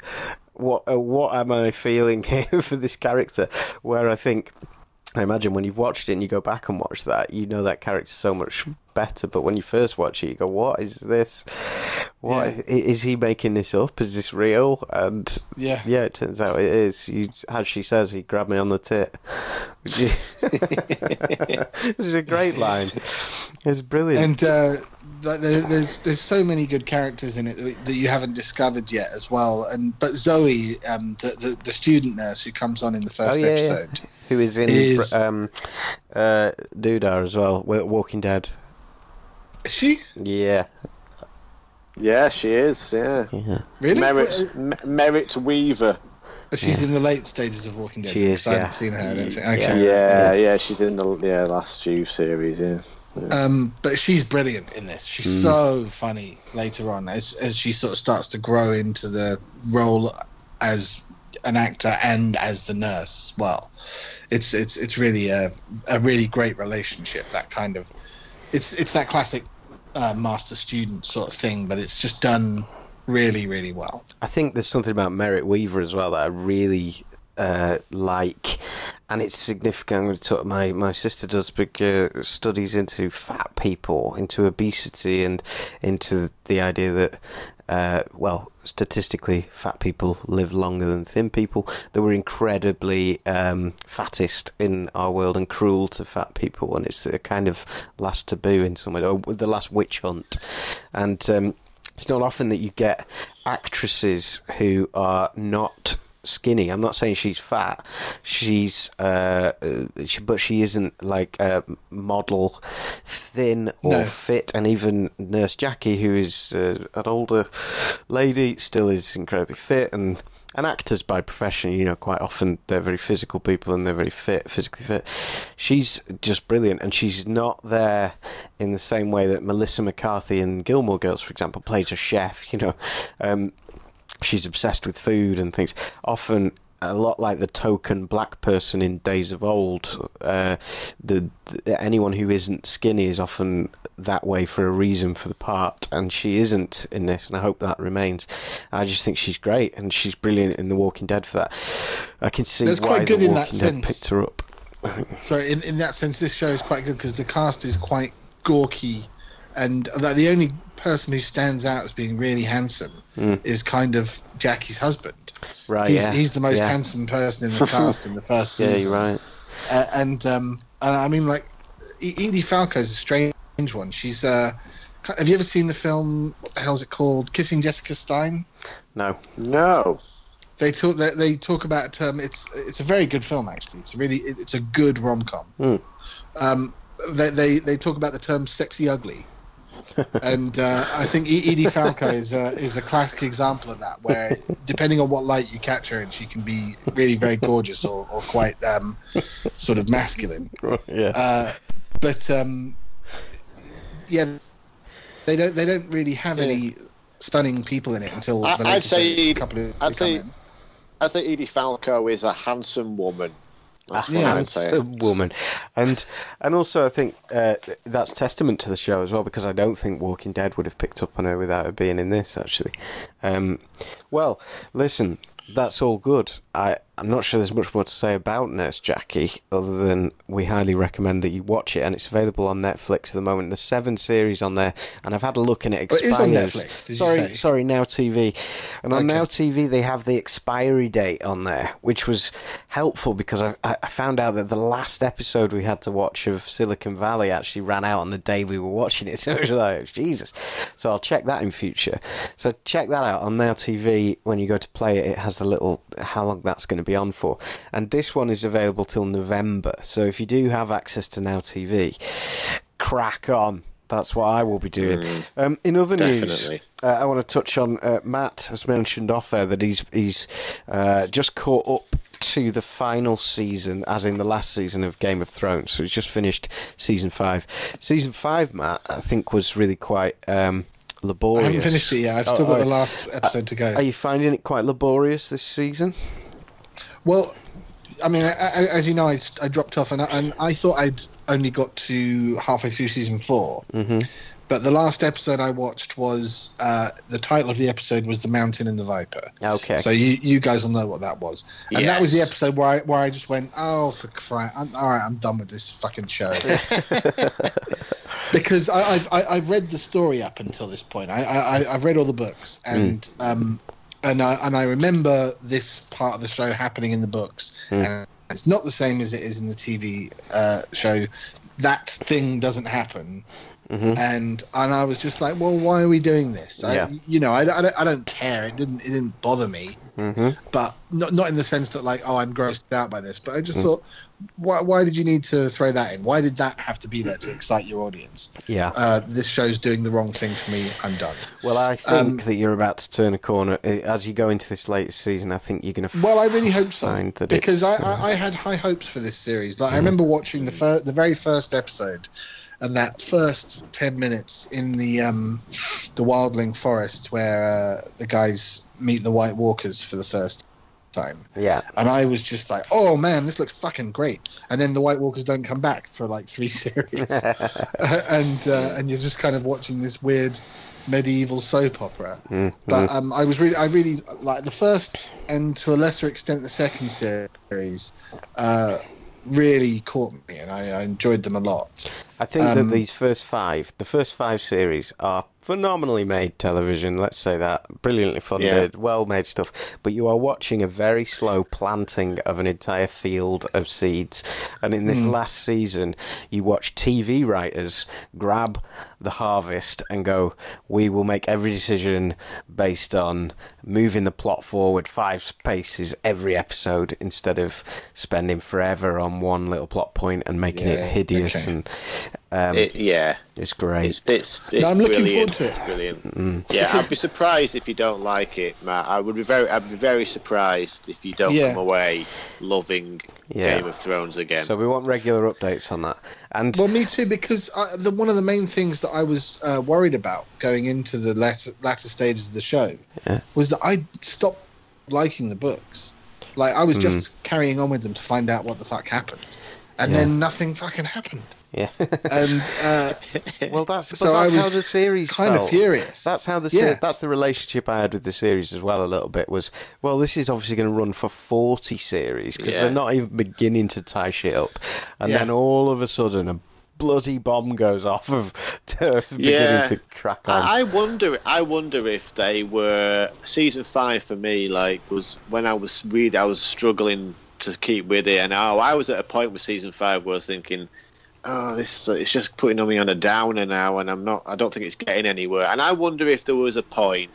what? Uh, what am I feeling here for this character? Where I think. I imagine when you've watched it and you go back and watch that, you know that character so much better. But when you first watch it, you go, "What is this? What yeah. is he making this up? Is this real?" And yeah, yeah, it turns out it is. You, as she says, he grabbed me on the tit, which is <laughs> <laughs> a great line. It's brilliant. And uh, there's there's so many good characters in it that you haven't discovered yet as well. And but Zoe, um, the, the, the student nurse who comes on in the first oh, yeah, episode, yeah. who is in is, um, uh, Doodah as well, Walking Dead. Is she? Yeah. Yeah, she is. Yeah. yeah. Really? Merritt, Merritt Wever. She's yeah. in the late stages of Walking Dead. She is. I yeah. haven't seen her. I don't think. Okay. Yeah, yeah, yeah, she's in the yeah last few series. Yeah. Um, but she's brilliant in this. She's mm. so funny later on as as she sort of starts to grow into the role as an actor and as the nurse as well. It's it's it's really a a really great relationship. That kind of it's it's that classic uh, master student sort of thing, but it's just done really really well. I think there's something about Merritt Wever as well that I really uh, like, and it's significant. I'm going to talk. My my sister does big uh, studies into fat people, into obesity, and into the idea that uh, well, statistically, fat people live longer than thin people. That we're incredibly um, fattest in our world and cruel to fat people, and it's a kind of last taboo in some way, or the last witch hunt. And um, it's not often that you get actresses who are not skinny. I'm not saying she's fat. She's, uh, she, but she isn't like a model, thin or no. fit. And even Nurse Jackie, who is uh, an older lady, still is incredibly fit. And and actors by profession, you know, quite often they're very physical people and they're very fit, physically fit. She's just brilliant, and she's not there in the same way that Melissa McCarthy in Gilmore Girls, for example, plays a chef. You know, um, she's obsessed with food and things. Often a lot like the token black person in days of old. Uh, the, the, anyone who isn't skinny is often that way for a reason for the part, and she isn't in this, and I hope that remains. I just think she's great, and she's brilliant in The Walking Dead for that. I can see That's why The Walking Dead sense. picked her up. <laughs> so in in that sense, this show is quite good because the cast is quite gawky, and the only person who stands out as being really handsome mm. is kind of Jackie's husband. Right. He's, yeah. he's the most yeah. handsome person in the <laughs> cast in the first season. Yeah, you're right. Uh, and um, and I mean, like Edie Falco is a strange one. She's uh, have you ever seen the film? What the hell is it called? Kissing Jessica Stein. No. No. They talk. They, they talk about. Um, it's it's a very good film actually. It's really it's a good rom com. Mm. Um, they, they they talk about the term sexy ugly and uh, I think Edie Falco is a, is a classic example of that, where depending on what light you catch her in, she can be really very gorgeous or, or quite um, sort of masculine. Yeah. Uh, but um, yeah, they don't they don't really have any stunning people in it until the I'd say couple of I'd say I'd say Edie Falco is a handsome woman that's yeah, a woman, and and also I think uh, that's testament to the show as well because I don't think Walking Dead would have picked up on her without her being in this. Actually, um, well, listen, that's all good. I I'm not sure there's much more to say about Nurse Jackie other than we highly recommend that you watch it, and it's available on Netflix at the moment. There's seven series on there, and I've had a look and it expires. Oh, it is on Netflix. sorry, sorry, Now TV, and on okay. Now TV they have the expiry date on there, which was helpful because I, I found out that the last episode we had to watch of Silicon Valley actually ran out on the day we were watching it. <laughs> So it was like oh, Jesus. So I'll check that in future. So check that out on Now TV when you go to play it. It has the little how long that's going to be on for. And this one is available till November. So if you do have access to Now TV, crack on. That's what I will be doing. Mm, um, in other definitely. news, uh, I want to touch on uh, Matt has mentioned off there that he's he's uh, just caught up to the final season, as in the last season of Game of Thrones. So he's just finished season five. Season five, Matt, I think was really quite. Um, laborious. I haven't finished it yet. I've still oh, got the last episode to go. Are you finding it quite laborious this season? Well, I mean, I, I, as you know, I, I dropped off, and I, and I, thought I'd only got to halfway through season 4 mm-hmm. But the last episode I watched was uh, the title of the episode was "The Mountain and the Viper." Okay. So you you guys will know what that was, and yes. that was the episode where I where I just went, "Oh, for crying! I'm, all right, I'm done with this fucking show." <laughs> because I, have I, have read the story up until this point. I, I I've read all the books, and mm. um, and I, and I remember this part of the show happening in the books. Mm. And it's not the same as it is in the TV uh, show. That thing doesn't happen. Mm-hmm. And and I was just like, well, why are we doing this? I, yeah. You know, I, I, don't, I don't care. It didn't it didn't bother me, mm-hmm. but not not in the sense that like, oh, I'm grossed out by this. But I just mm. thought, why, why did you need to throw that in? Why did that have to be there to excite your audience? Yeah. Uh, this show's doing the wrong thing for me. I'm done. Well, I think um, that you're about to turn a corner uh, as you go into this latest season. I think you're going to. Well, I really hope so because I, I, I, had high hopes for this series. Like mm. I remember watching the fir- the very first episode, and that first ten minutes in the um, the wildling forest where uh, the guys meet the White Walkers for the first time. Yeah. And I was just like, oh man, this looks fucking great. And then the White Walkers don't come back for like three <laughs> series, <laughs> and uh, and you're just kind of watching this weird medieval soap opera. Mm-hmm. But um, I was really, I really like the first and to a lesser extent the second series. Uh, really caught me, and I, I enjoyed them a lot. I think um, that these first five, the first five series, are phenomenally made television. Let's say that brilliantly funded, yeah. well made stuff. But you are watching a very slow planting of an entire field of seeds. And in this mm. last season, you watch TV writers grab the harvest and go, "We will make every decision based on moving the plot forward five spaces every episode instead of spending forever on one little plot point and making yeah, it hideous okay. and." Um, it, yeah, it's great. It's, it's, it's no, I'm looking forward to it. Brilliant. Mm. Yeah, I'd be surprised if you don't like it, Matt. I would be very, I'd be very surprised if you don't yeah. come away loving yeah. Game of Thrones again. So we want regular updates on that. And well, me too, because I, the, one of the main things that I was uh, worried about going into the latter, latter stages of the show yeah. was that I stopped liking the books. Like I was mm. just carrying on with them to find out what the fuck happened, and then nothing fucking happened. Yeah. and <laughs> uh, well, that's so that's how the series kind felt. of furious. That's how the yeah. that's the relationship I had with the series as well. A little bit was well, this is obviously going to run for forty series because yeah. they're not even beginning to tie shit up, and yeah. then all of a sudden a bloody bomb goes off of <laughs> turf beginning yeah. to crack on. I wonder. I wonder if they were season five for me. Like was when I was reading, I was struggling to keep with it, and oh, I was at a point with season five where I was thinking oh, this it's just putting me on a downer now, and I'm not. I don't think it's getting anywhere. And I wonder if there was a point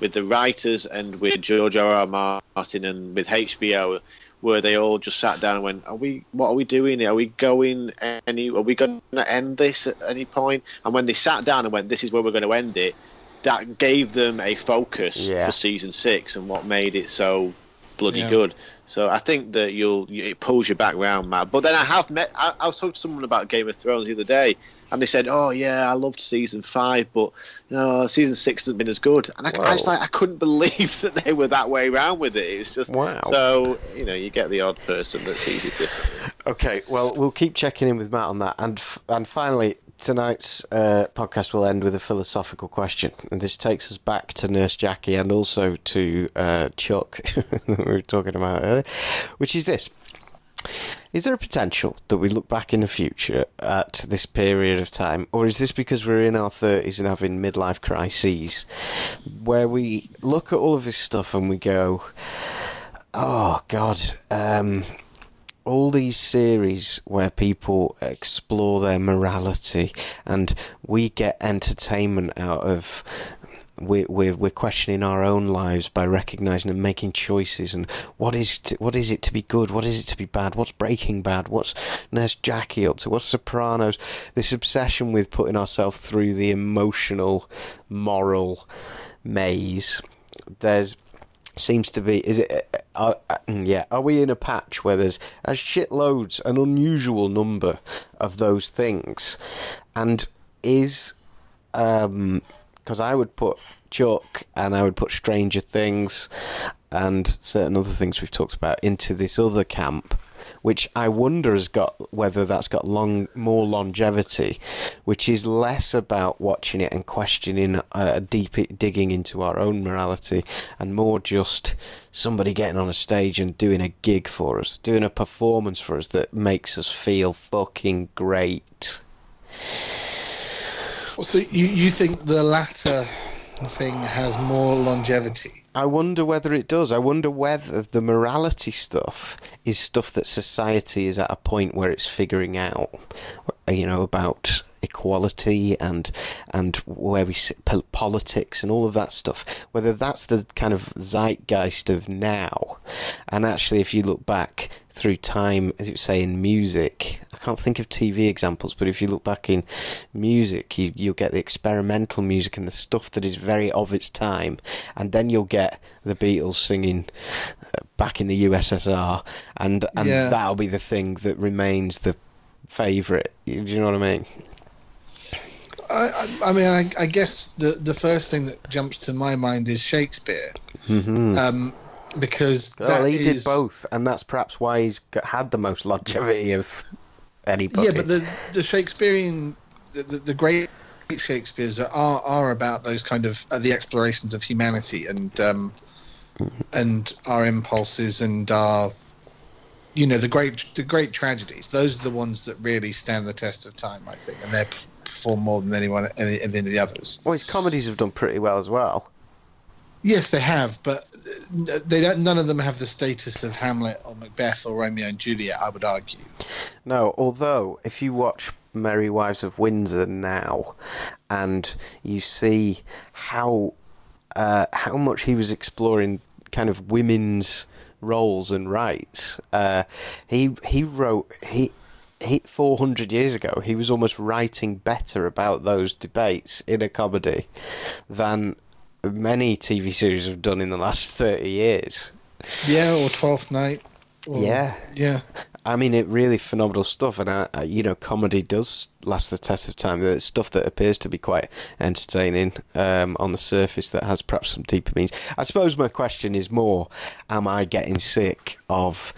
with the writers and with George R. R. Martin and with HBO where they all just sat down and went, "Are we? What are we doing? Are we going any? Are we going to end this at any point?" And when they sat down and went, "This is where we're going to end it," that gave them a focus yeah. for season six and what made it so bloody yeah. good. So I think that you'll it pulls you back round, Matt. But then I have met. I, I, was talking to someone about Game of Thrones the other day, and they said, "Oh yeah, I loved season five, but you know, season six hasn't been as good." And I, I was like, I couldn't <laughs> believe that they were that way around with it. It's just wow. So you know, you get the odd person that sees it differently. Okay, well, we'll keep checking in with Matt on that, and and finally, tonight's uh, podcast will end with a philosophical question, and this takes us back to Nurse Jackie and also to uh, Chuck <laughs> that we were talking about earlier, which is this. Is there a potential that we look back in the future at this period of time, or is this because we're in our 30s and having midlife crises, where we look at all of this stuff and we go, oh, God, um, all these series where people explore their morality and we get entertainment out of we're, we're, we're questioning our own lives by recognizing and making choices and what is to, what is it to be good? What is it to be bad? What's Breaking Bad? What's Nurse Jackie up to? What's Sopranos? This obsession with putting ourselves through the emotional moral maze. There's seems to be is it uh, uh, yeah are we in a patch where there's a shitloads an unusual number of those things? And is um because I would put Chuck and I would put Stranger Things and certain other things we've talked about into this other camp which I wonder has got whether that's got long more longevity, which is less about watching it and questioning uh, deep digging into our own morality, and more just somebody getting on a stage and doing a gig for us, doing a performance for us that makes us feel fucking great. So you you think the latter thing has more longevity? I wonder whether it does. I wonder whether the morality stuff is stuff that society is at a point where it's figuring out, you know, about equality and and where we sit, politics and all of that stuff. Whether that's the kind of zeitgeist of now, and actually, if you look back through time, as you say in music, I can't think of TV examples, but if you look back in music, you you'll get the experimental music and the stuff that is very of its time, and then you'll get the Beatles singing uh, back in the USSR, and and yeah. that'll be the thing that remains the favourite. Do you know what I mean? I, I, mean, I, I, guess the the first thing that jumps to my mind is Shakespeare, mm-hmm. um, because well, he is... did both, and that's perhaps why he's got, had the most longevity of anybody. Yeah, but the the Shakespearean, the, the, the great Shakespeare's are are about those kind of uh, the explorations of humanity and um, mm-hmm. and our impulses and our you know the great the great tragedies. Those are the ones that really stand the test of time, I think, and they perform more than anyone any, any of the others. Well, his comedies have done pretty well as well. Yes, they have, but they don't. None of them have the status of Hamlet or Macbeth or Romeo and Juliet. I would argue. No, although if you watch Merry Wives of Windsor now, and you see how uh, how much he was exploring kind of women's roles and rights, uh, he he wrote he. He, 400 years ago, he was almost writing better about those debates in a comedy than many TV series have done in the last 30 years. Yeah, or Twelfth Night. Or, yeah. Yeah. I mean, it really phenomenal stuff, and you know, comedy does last the test of time. It's stuff that appears to be quite entertaining um, on the surface that has perhaps some deeper meanings. I suppose my question is more: Am I getting sick of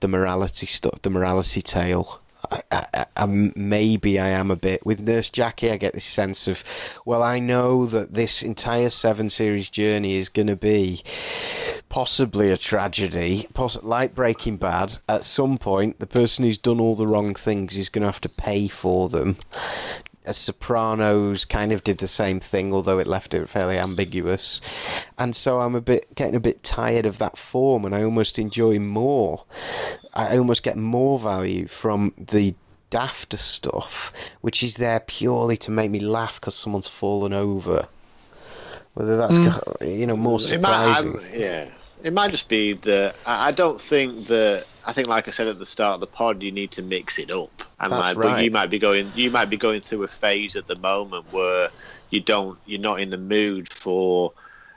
the morality stuff, the morality tale? I, I, I, maybe I am a bit with Nurse Jackie. I get this sense of, well, I know that this entire seven series journey is going to be possibly a tragedy, poss- like Breaking Bad. At some point, the person who's done all the wrong things is going to have to pay for them. As Sopranos kind of did the same thing, although it left it fairly ambiguous. And so I'm a bit getting a bit tired of that form, and I almost enjoy more. I almost get more value from the dafter stuff, which is there purely to make me laugh because someone's fallen over. Whether that's mm. you know more surprising. It might, yeah, it might just be that I don't think that. I think, like I said at the start of the pod, you need to mix it up. And that's like, right. But you might be going, you might be going through a phase at the moment where you don't, you're not in the mood for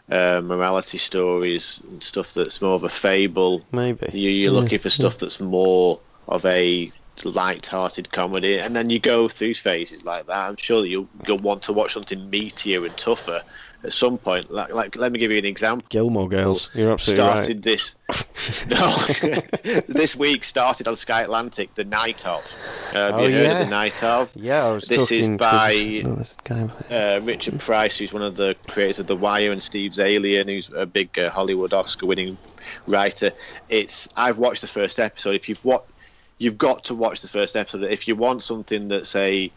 uh, morality stories and stuff that's more of a fable. Maybe you, you're yeah. looking for stuff yeah. that's more of a light-hearted comedy, and then you go through phases like that. I'm sure you'll you'll want to watch something meatier and tougher at some point. Like, like let me give you an example. Gilmore Girls. You're absolutely started right. this. <laughs> no, <laughs> this week started on Sky Atlantic. The Night of. Uh, have oh, you heard yeah. of the Night of? Yeah, I was This is by uh, Richard Price, who's one of the creators of The Wire, and Steven Zaillian, who's a big uh, Hollywood Oscar-winning writer. It's. I've watched the first episode. If you've watched, you've got to watch the first episode. If you want something that's a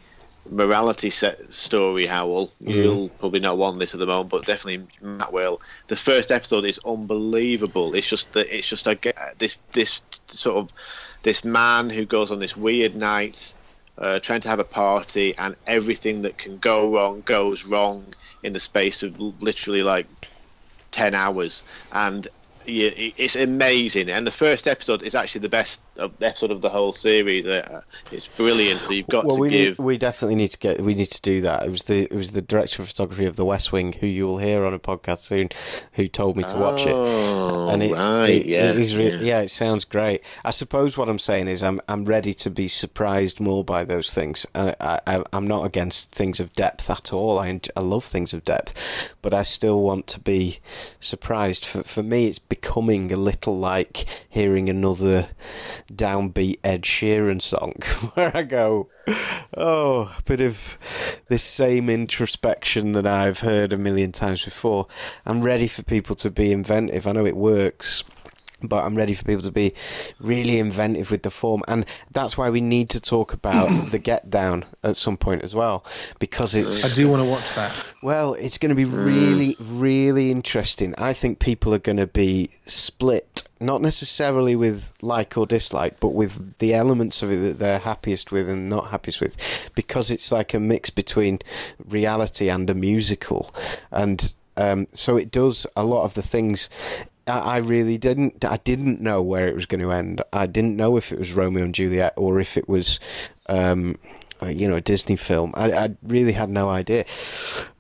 morality set story, Hywel. Mm. You'll probably not want this at the moment, but definitely Matt will. The first episode is unbelievable. It's just that it's just a, this this sort of this man who goes on this weird night, uh, trying to have a party, and everything that can go wrong goes wrong in the space of literally like ten hours, and yeah, it's amazing, and the first episode is actually the best episode of the whole series. Uh, it's brilliant. So you've got well, to we give. Need, we definitely need to get. We need to do that. It was the it was the director of photography of The West Wing, who you will hear on a podcast soon, who told me to watch it. Oh, and it, right, it, yeah, it is re- yeah. yeah, it sounds great. I suppose what I'm saying is I'm I'm ready to be surprised more by those things. I, I I'm not against things of depth at all. I I love things of depth, but I still want to be surprised. For for me, it's becoming a little like hearing another downbeat Ed Sheeran song <laughs> where I go, oh, a bit of this same introspection that I've heard a million times before. I'm ready for people to be inventive. I know it works but I'm ready for people to be really inventive with the form, and that's why we need to talk about <coughs> the Get Down at some point as well, because it's. I do want to watch that. Well, it's going to be really, really interesting. I think people are going to be split, not necessarily with like or dislike, but with the elements of it that they're happiest with and not happiest with, because it's like a mix between reality and a musical, and um, so it does a lot of the things I really didn't. I didn't know where it was going to end. I didn't know if it was Romeo and Juliet or if it was, um, you know, a Disney film. I, I really had no idea.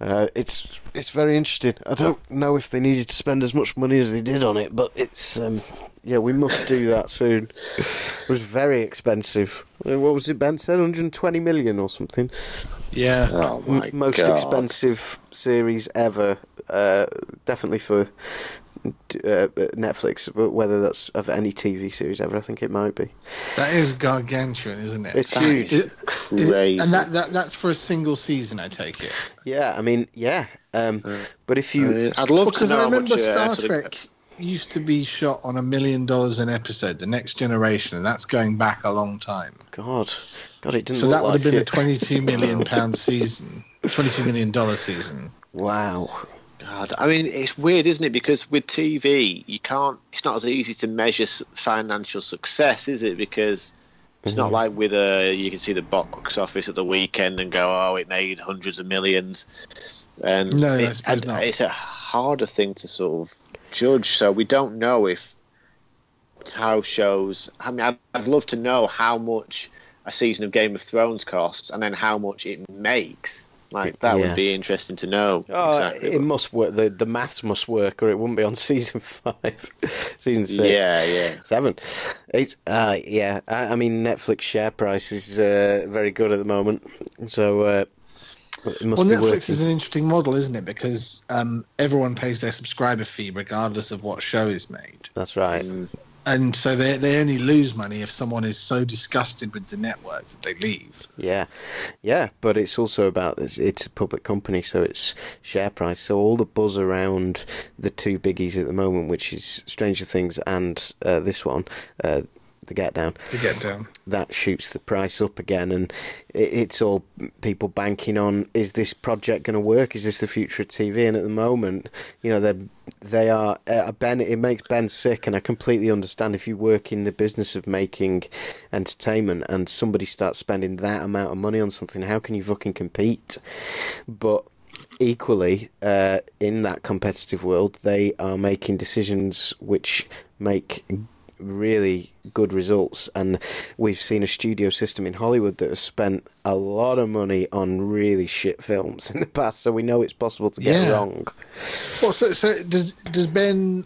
Uh, it's it's very interesting. I don't know if they needed to spend as much money as they did on it, but it's um, yeah, we must do that soon. It was very expensive. Uh, what was it? Ben said 120 million or something. Yeah, oh my most God. expensive series ever. Uh, definitely for uh, Netflix, whether that's of any TV series ever, I think it might be. That is gargantuan, isn't it? It's that huge. Is crazy. and that, that that's for a single season, I take it. Yeah, I mean, yeah. Um, but if you, I mean, I'd love because to know I remember much, Star uh, Trek. used to be shot on a million dollars an episode, The Next Generation, and that's going back a long time. God, God, it didn't. So that would would have been it. a twenty-two million <laughs> pound season, twenty-two million dollar season. Wow. God, I mean, it's weird, isn't it? Because with TV, you can't. It's not as easy to measure financial success, is it? Because it's not mm-hmm. like with a. You can see the box office at the weekend and go, "Oh, it made hundreds of millions. And No, it- and not. it's a harder thing to sort of judge. So we don't know if how shows. I mean, I'd, I'd love to know how much a season of Game of Thrones costs, and then how much it makes. Like that Yeah. would be interesting to know. Oh, exactly. it must work. The the maths must work, or it wouldn't be on <laughs> season five, <laughs> season six. Yeah, yeah. Seven, eight. Uh, yeah, I, I mean Netflix share price is uh, very good at the moment, so uh, must Well, be Netflix working. is an interesting model, isn't it? Because um, everyone pays their subscriber fee regardless of what show is made, That's right. And so they they only lose money if someone is so disgusted with the network that they leave. Yeah, yeah, but it's also about it's, it's a public company, so it's share price. So all the buzz around the two biggies at the moment, which is Stranger Things and uh, this one, uh, The Get Down. To get down, that shoots the price up again, and it, it's all people banking on: is this project going to work? Is this the future of TV? And at the moment, you know, they they are. Uh, ben, it makes Ben sick, and I completely understand if you work in the business of making entertainment and somebody starts spending that amount of money on something, how can you fucking compete? But equally, uh, in that competitive world, they are making decisions which make really good results. And we've seen a studio system in Hollywood that has spent a lot of money on really shit films <laughs> in the past, so we know it's possible to get Yeah. wrong. well, so so does does Ben?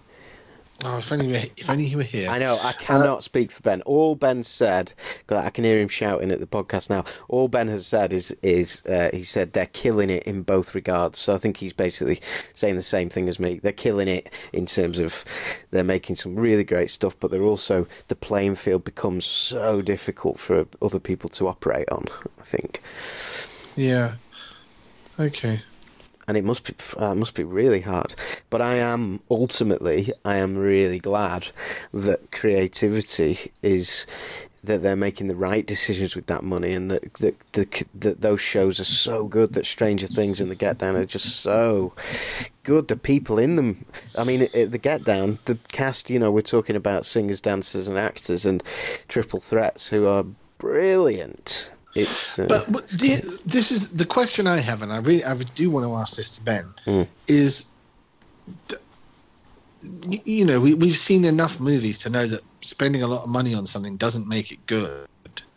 Oh, if only we- if only he were here. I know I cannot speak for Ben. All Ben said, I can hear him shouting at the podcast now. All Ben has said is is uh, he said they're killing it in both regards. So I think he's basically saying the same thing as me. They're killing it in terms of they're making some really great stuff, but they're also the playing field becomes so difficult for other people to operate on. I think. Yeah. Okay. And it must be uh, must be really hard. But I am ultimately I am really glad that creativity is that they're making the right decisions with that money, and that that, that, that those shows are so good. That Stranger Things and The Get Down are just so good. The people in them, I mean, it, The Get Down, the cast. You know, we're talking about singers, dancers, and actors, and triple threats who are brilliant. It's uh, But, but you, this is the question I have, and I really I do want to ask this to Ben. Mm. Is you know we we've seen enough movies to know that spending a lot of money on something doesn't make it good.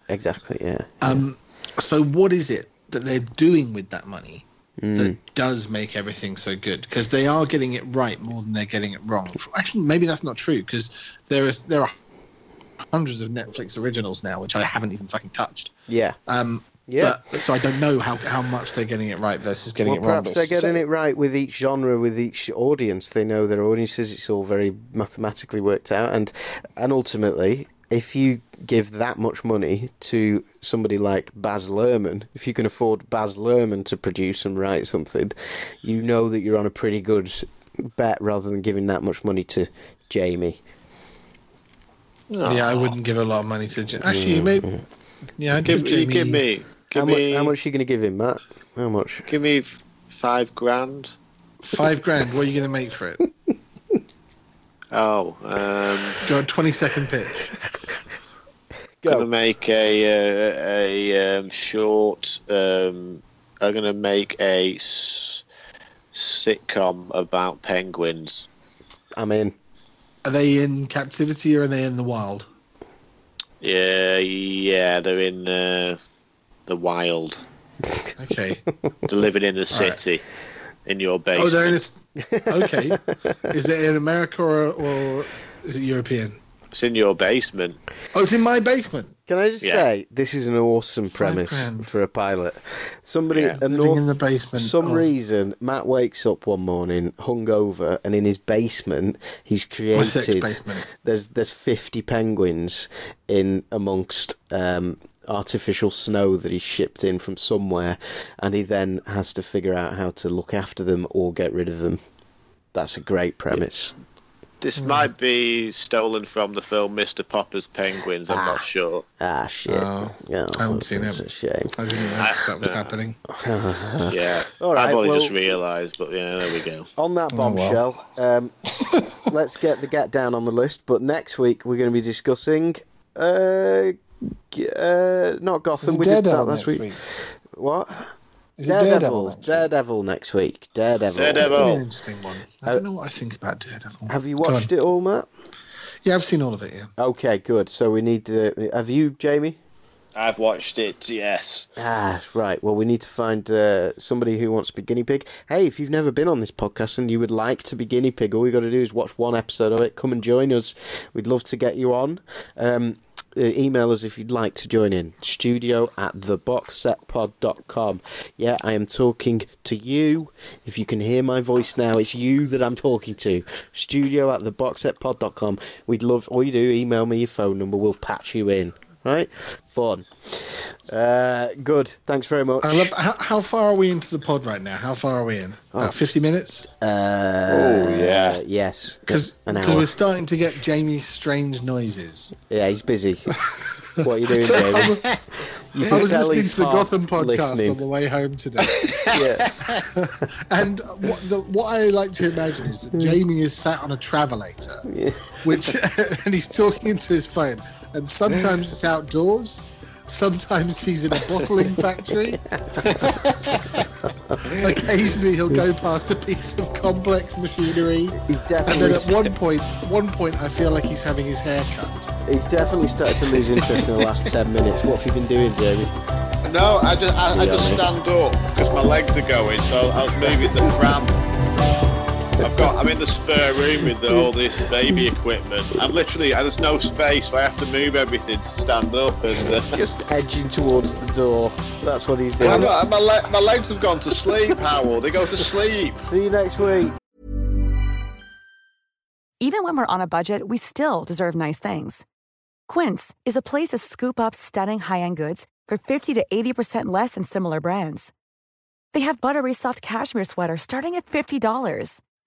exactly yeah. Um, so what is it that they're doing with that money Mm. that does make everything so good? Because they are getting it right more than they're getting it wrong. Actually, maybe that's not true because there is there are hundreds of Netflix originals now which I haven't even fucking touched. Yeah. Um, Yeah. but, so I don't know how, how much they're getting it right versus getting well, it wrong. perhaps they're getting so- it right with each genre, with each audience. They know their audiences. It's all very mathematically worked out, and and ultimately, if you give that much money to somebody like Baz Luhrmann, if you can afford Baz Luhrmann to produce and write something, you know that you're on a pretty good bet rather than giving that much money to Jamie. Yeah, I wouldn't give a lot of money to. Ja- Actually, maybe. Yeah, I'd Give, give, you Jamie. give me, give How, mu- how much are you going to give him, Matt? How much? give me f- five grand. five grand. What are you going to make for it? <laughs> Oh, um, Got a twenty second pitch. Go. gonna make a a, a um, short. Um, I'm gonna make a s- sitcom about penguins. I'm in. Are they in captivity or are they in the wild? Yeah, yeah, they're in uh, the wild. Okay. <laughs> They're living in the All right. city, in your base. oh, they're in. A, okay. Is it in America or, or is it European? It's in your basement. Oh, it's in my basement. Can I just Yeah. say this is an awesome Five premise grand. for a pilot? Somebody, Yeah. Living North, in the basement. For some of reason, Matt wakes up one morning hungover, and in his basement, he's my sex created. basement. There's there's 50 penguins in amongst um, artificial snow that he shipped in from somewhere, and he then has to figure out how to look after them or get rid of them. That's a great premise. This might be stolen from the film Mr. Popper's Penguins. I'm Ah. not sure. Ah, shit. Oh, yeah, I haven't seen that's it. a shame. I didn't know that was <laughs> happening. Yeah, <laughs> All right, I've only well- just realised, but yeah, there we go. On that Oh, well. bombshell, um, <laughs> let's get the get down on the list. But next week we're going to be discussing, uh, uh, not Gotham. Is it We did that last week. week? What? Is Daredevil? Daredevil. next week? Daredevil next week. Daredevil. Daredevil. It's be an interesting one. I Uh, don't know what I think about Daredevil. Have you watched it all, Matt? Yeah, I've seen all of it. Yeah. Okay, good. So we need to. Have you, Jamie? I've watched it. Yes. Ah, right. Well, we need to find uh, somebody who wants to be guinea pig. Hey, if you've never been on this podcast and you would like to be guinea pig, all you got to do is watch one episode of it. Come and join us. We'd love to get you on. Um, uh, Uh, email us if you'd like to join in. Studio at theboxsetpod.com. Yeah, I am talking to you. If you can hear my voice now, it's you that I'm talking to. Studio at theboxsetpod.com. We'd love, all you do, email me your phone number. We'll patch you in. Right? Fun. Uh, good. Thanks very much. I love. How, how far are we into the pod right now? How far are we in? About fifty minutes. Uh, Oh, yeah. Yes. Because we're starting to get Jamie's strange noises. Yeah, he's busy. <laughs> what are you doing, Jamie? You I can was tell listening to the Gotham podcast listening. on the way home today, <laughs> Yeah. <laughs> and what, the, what I like to imagine is that Jamie is sat on a travelator, Yeah. which and he's talking into his phone, and sometimes it's outdoors. Sometimes he's in a bottling <laughs> factory. <laughs> Occasionally he'll go past a piece of complex machinery. He's definitely. And then at one point, one point, I feel like he's having his hair cut. he's definitely started to lose interest in the last ten minutes. What have you been doing, Jamie? No, I just I, I just stand up because my legs are going, so I was moving the pram. I've got I'm in the spare room with the, all this baby equipment. I'm literally there's no space, so I have to move everything to stand up. And uh, <laughs> Just edging towards the door. That's what he's doing. not, my le- my legs have gone to sleep, Hywel. They go to sleep. See you next week. Even when we're on a budget, we still deserve nice things. Quince is a place to scoop up stunning high-end goods for 50 to 80% less than similar brands. They have buttery soft cashmere sweaters starting at $50,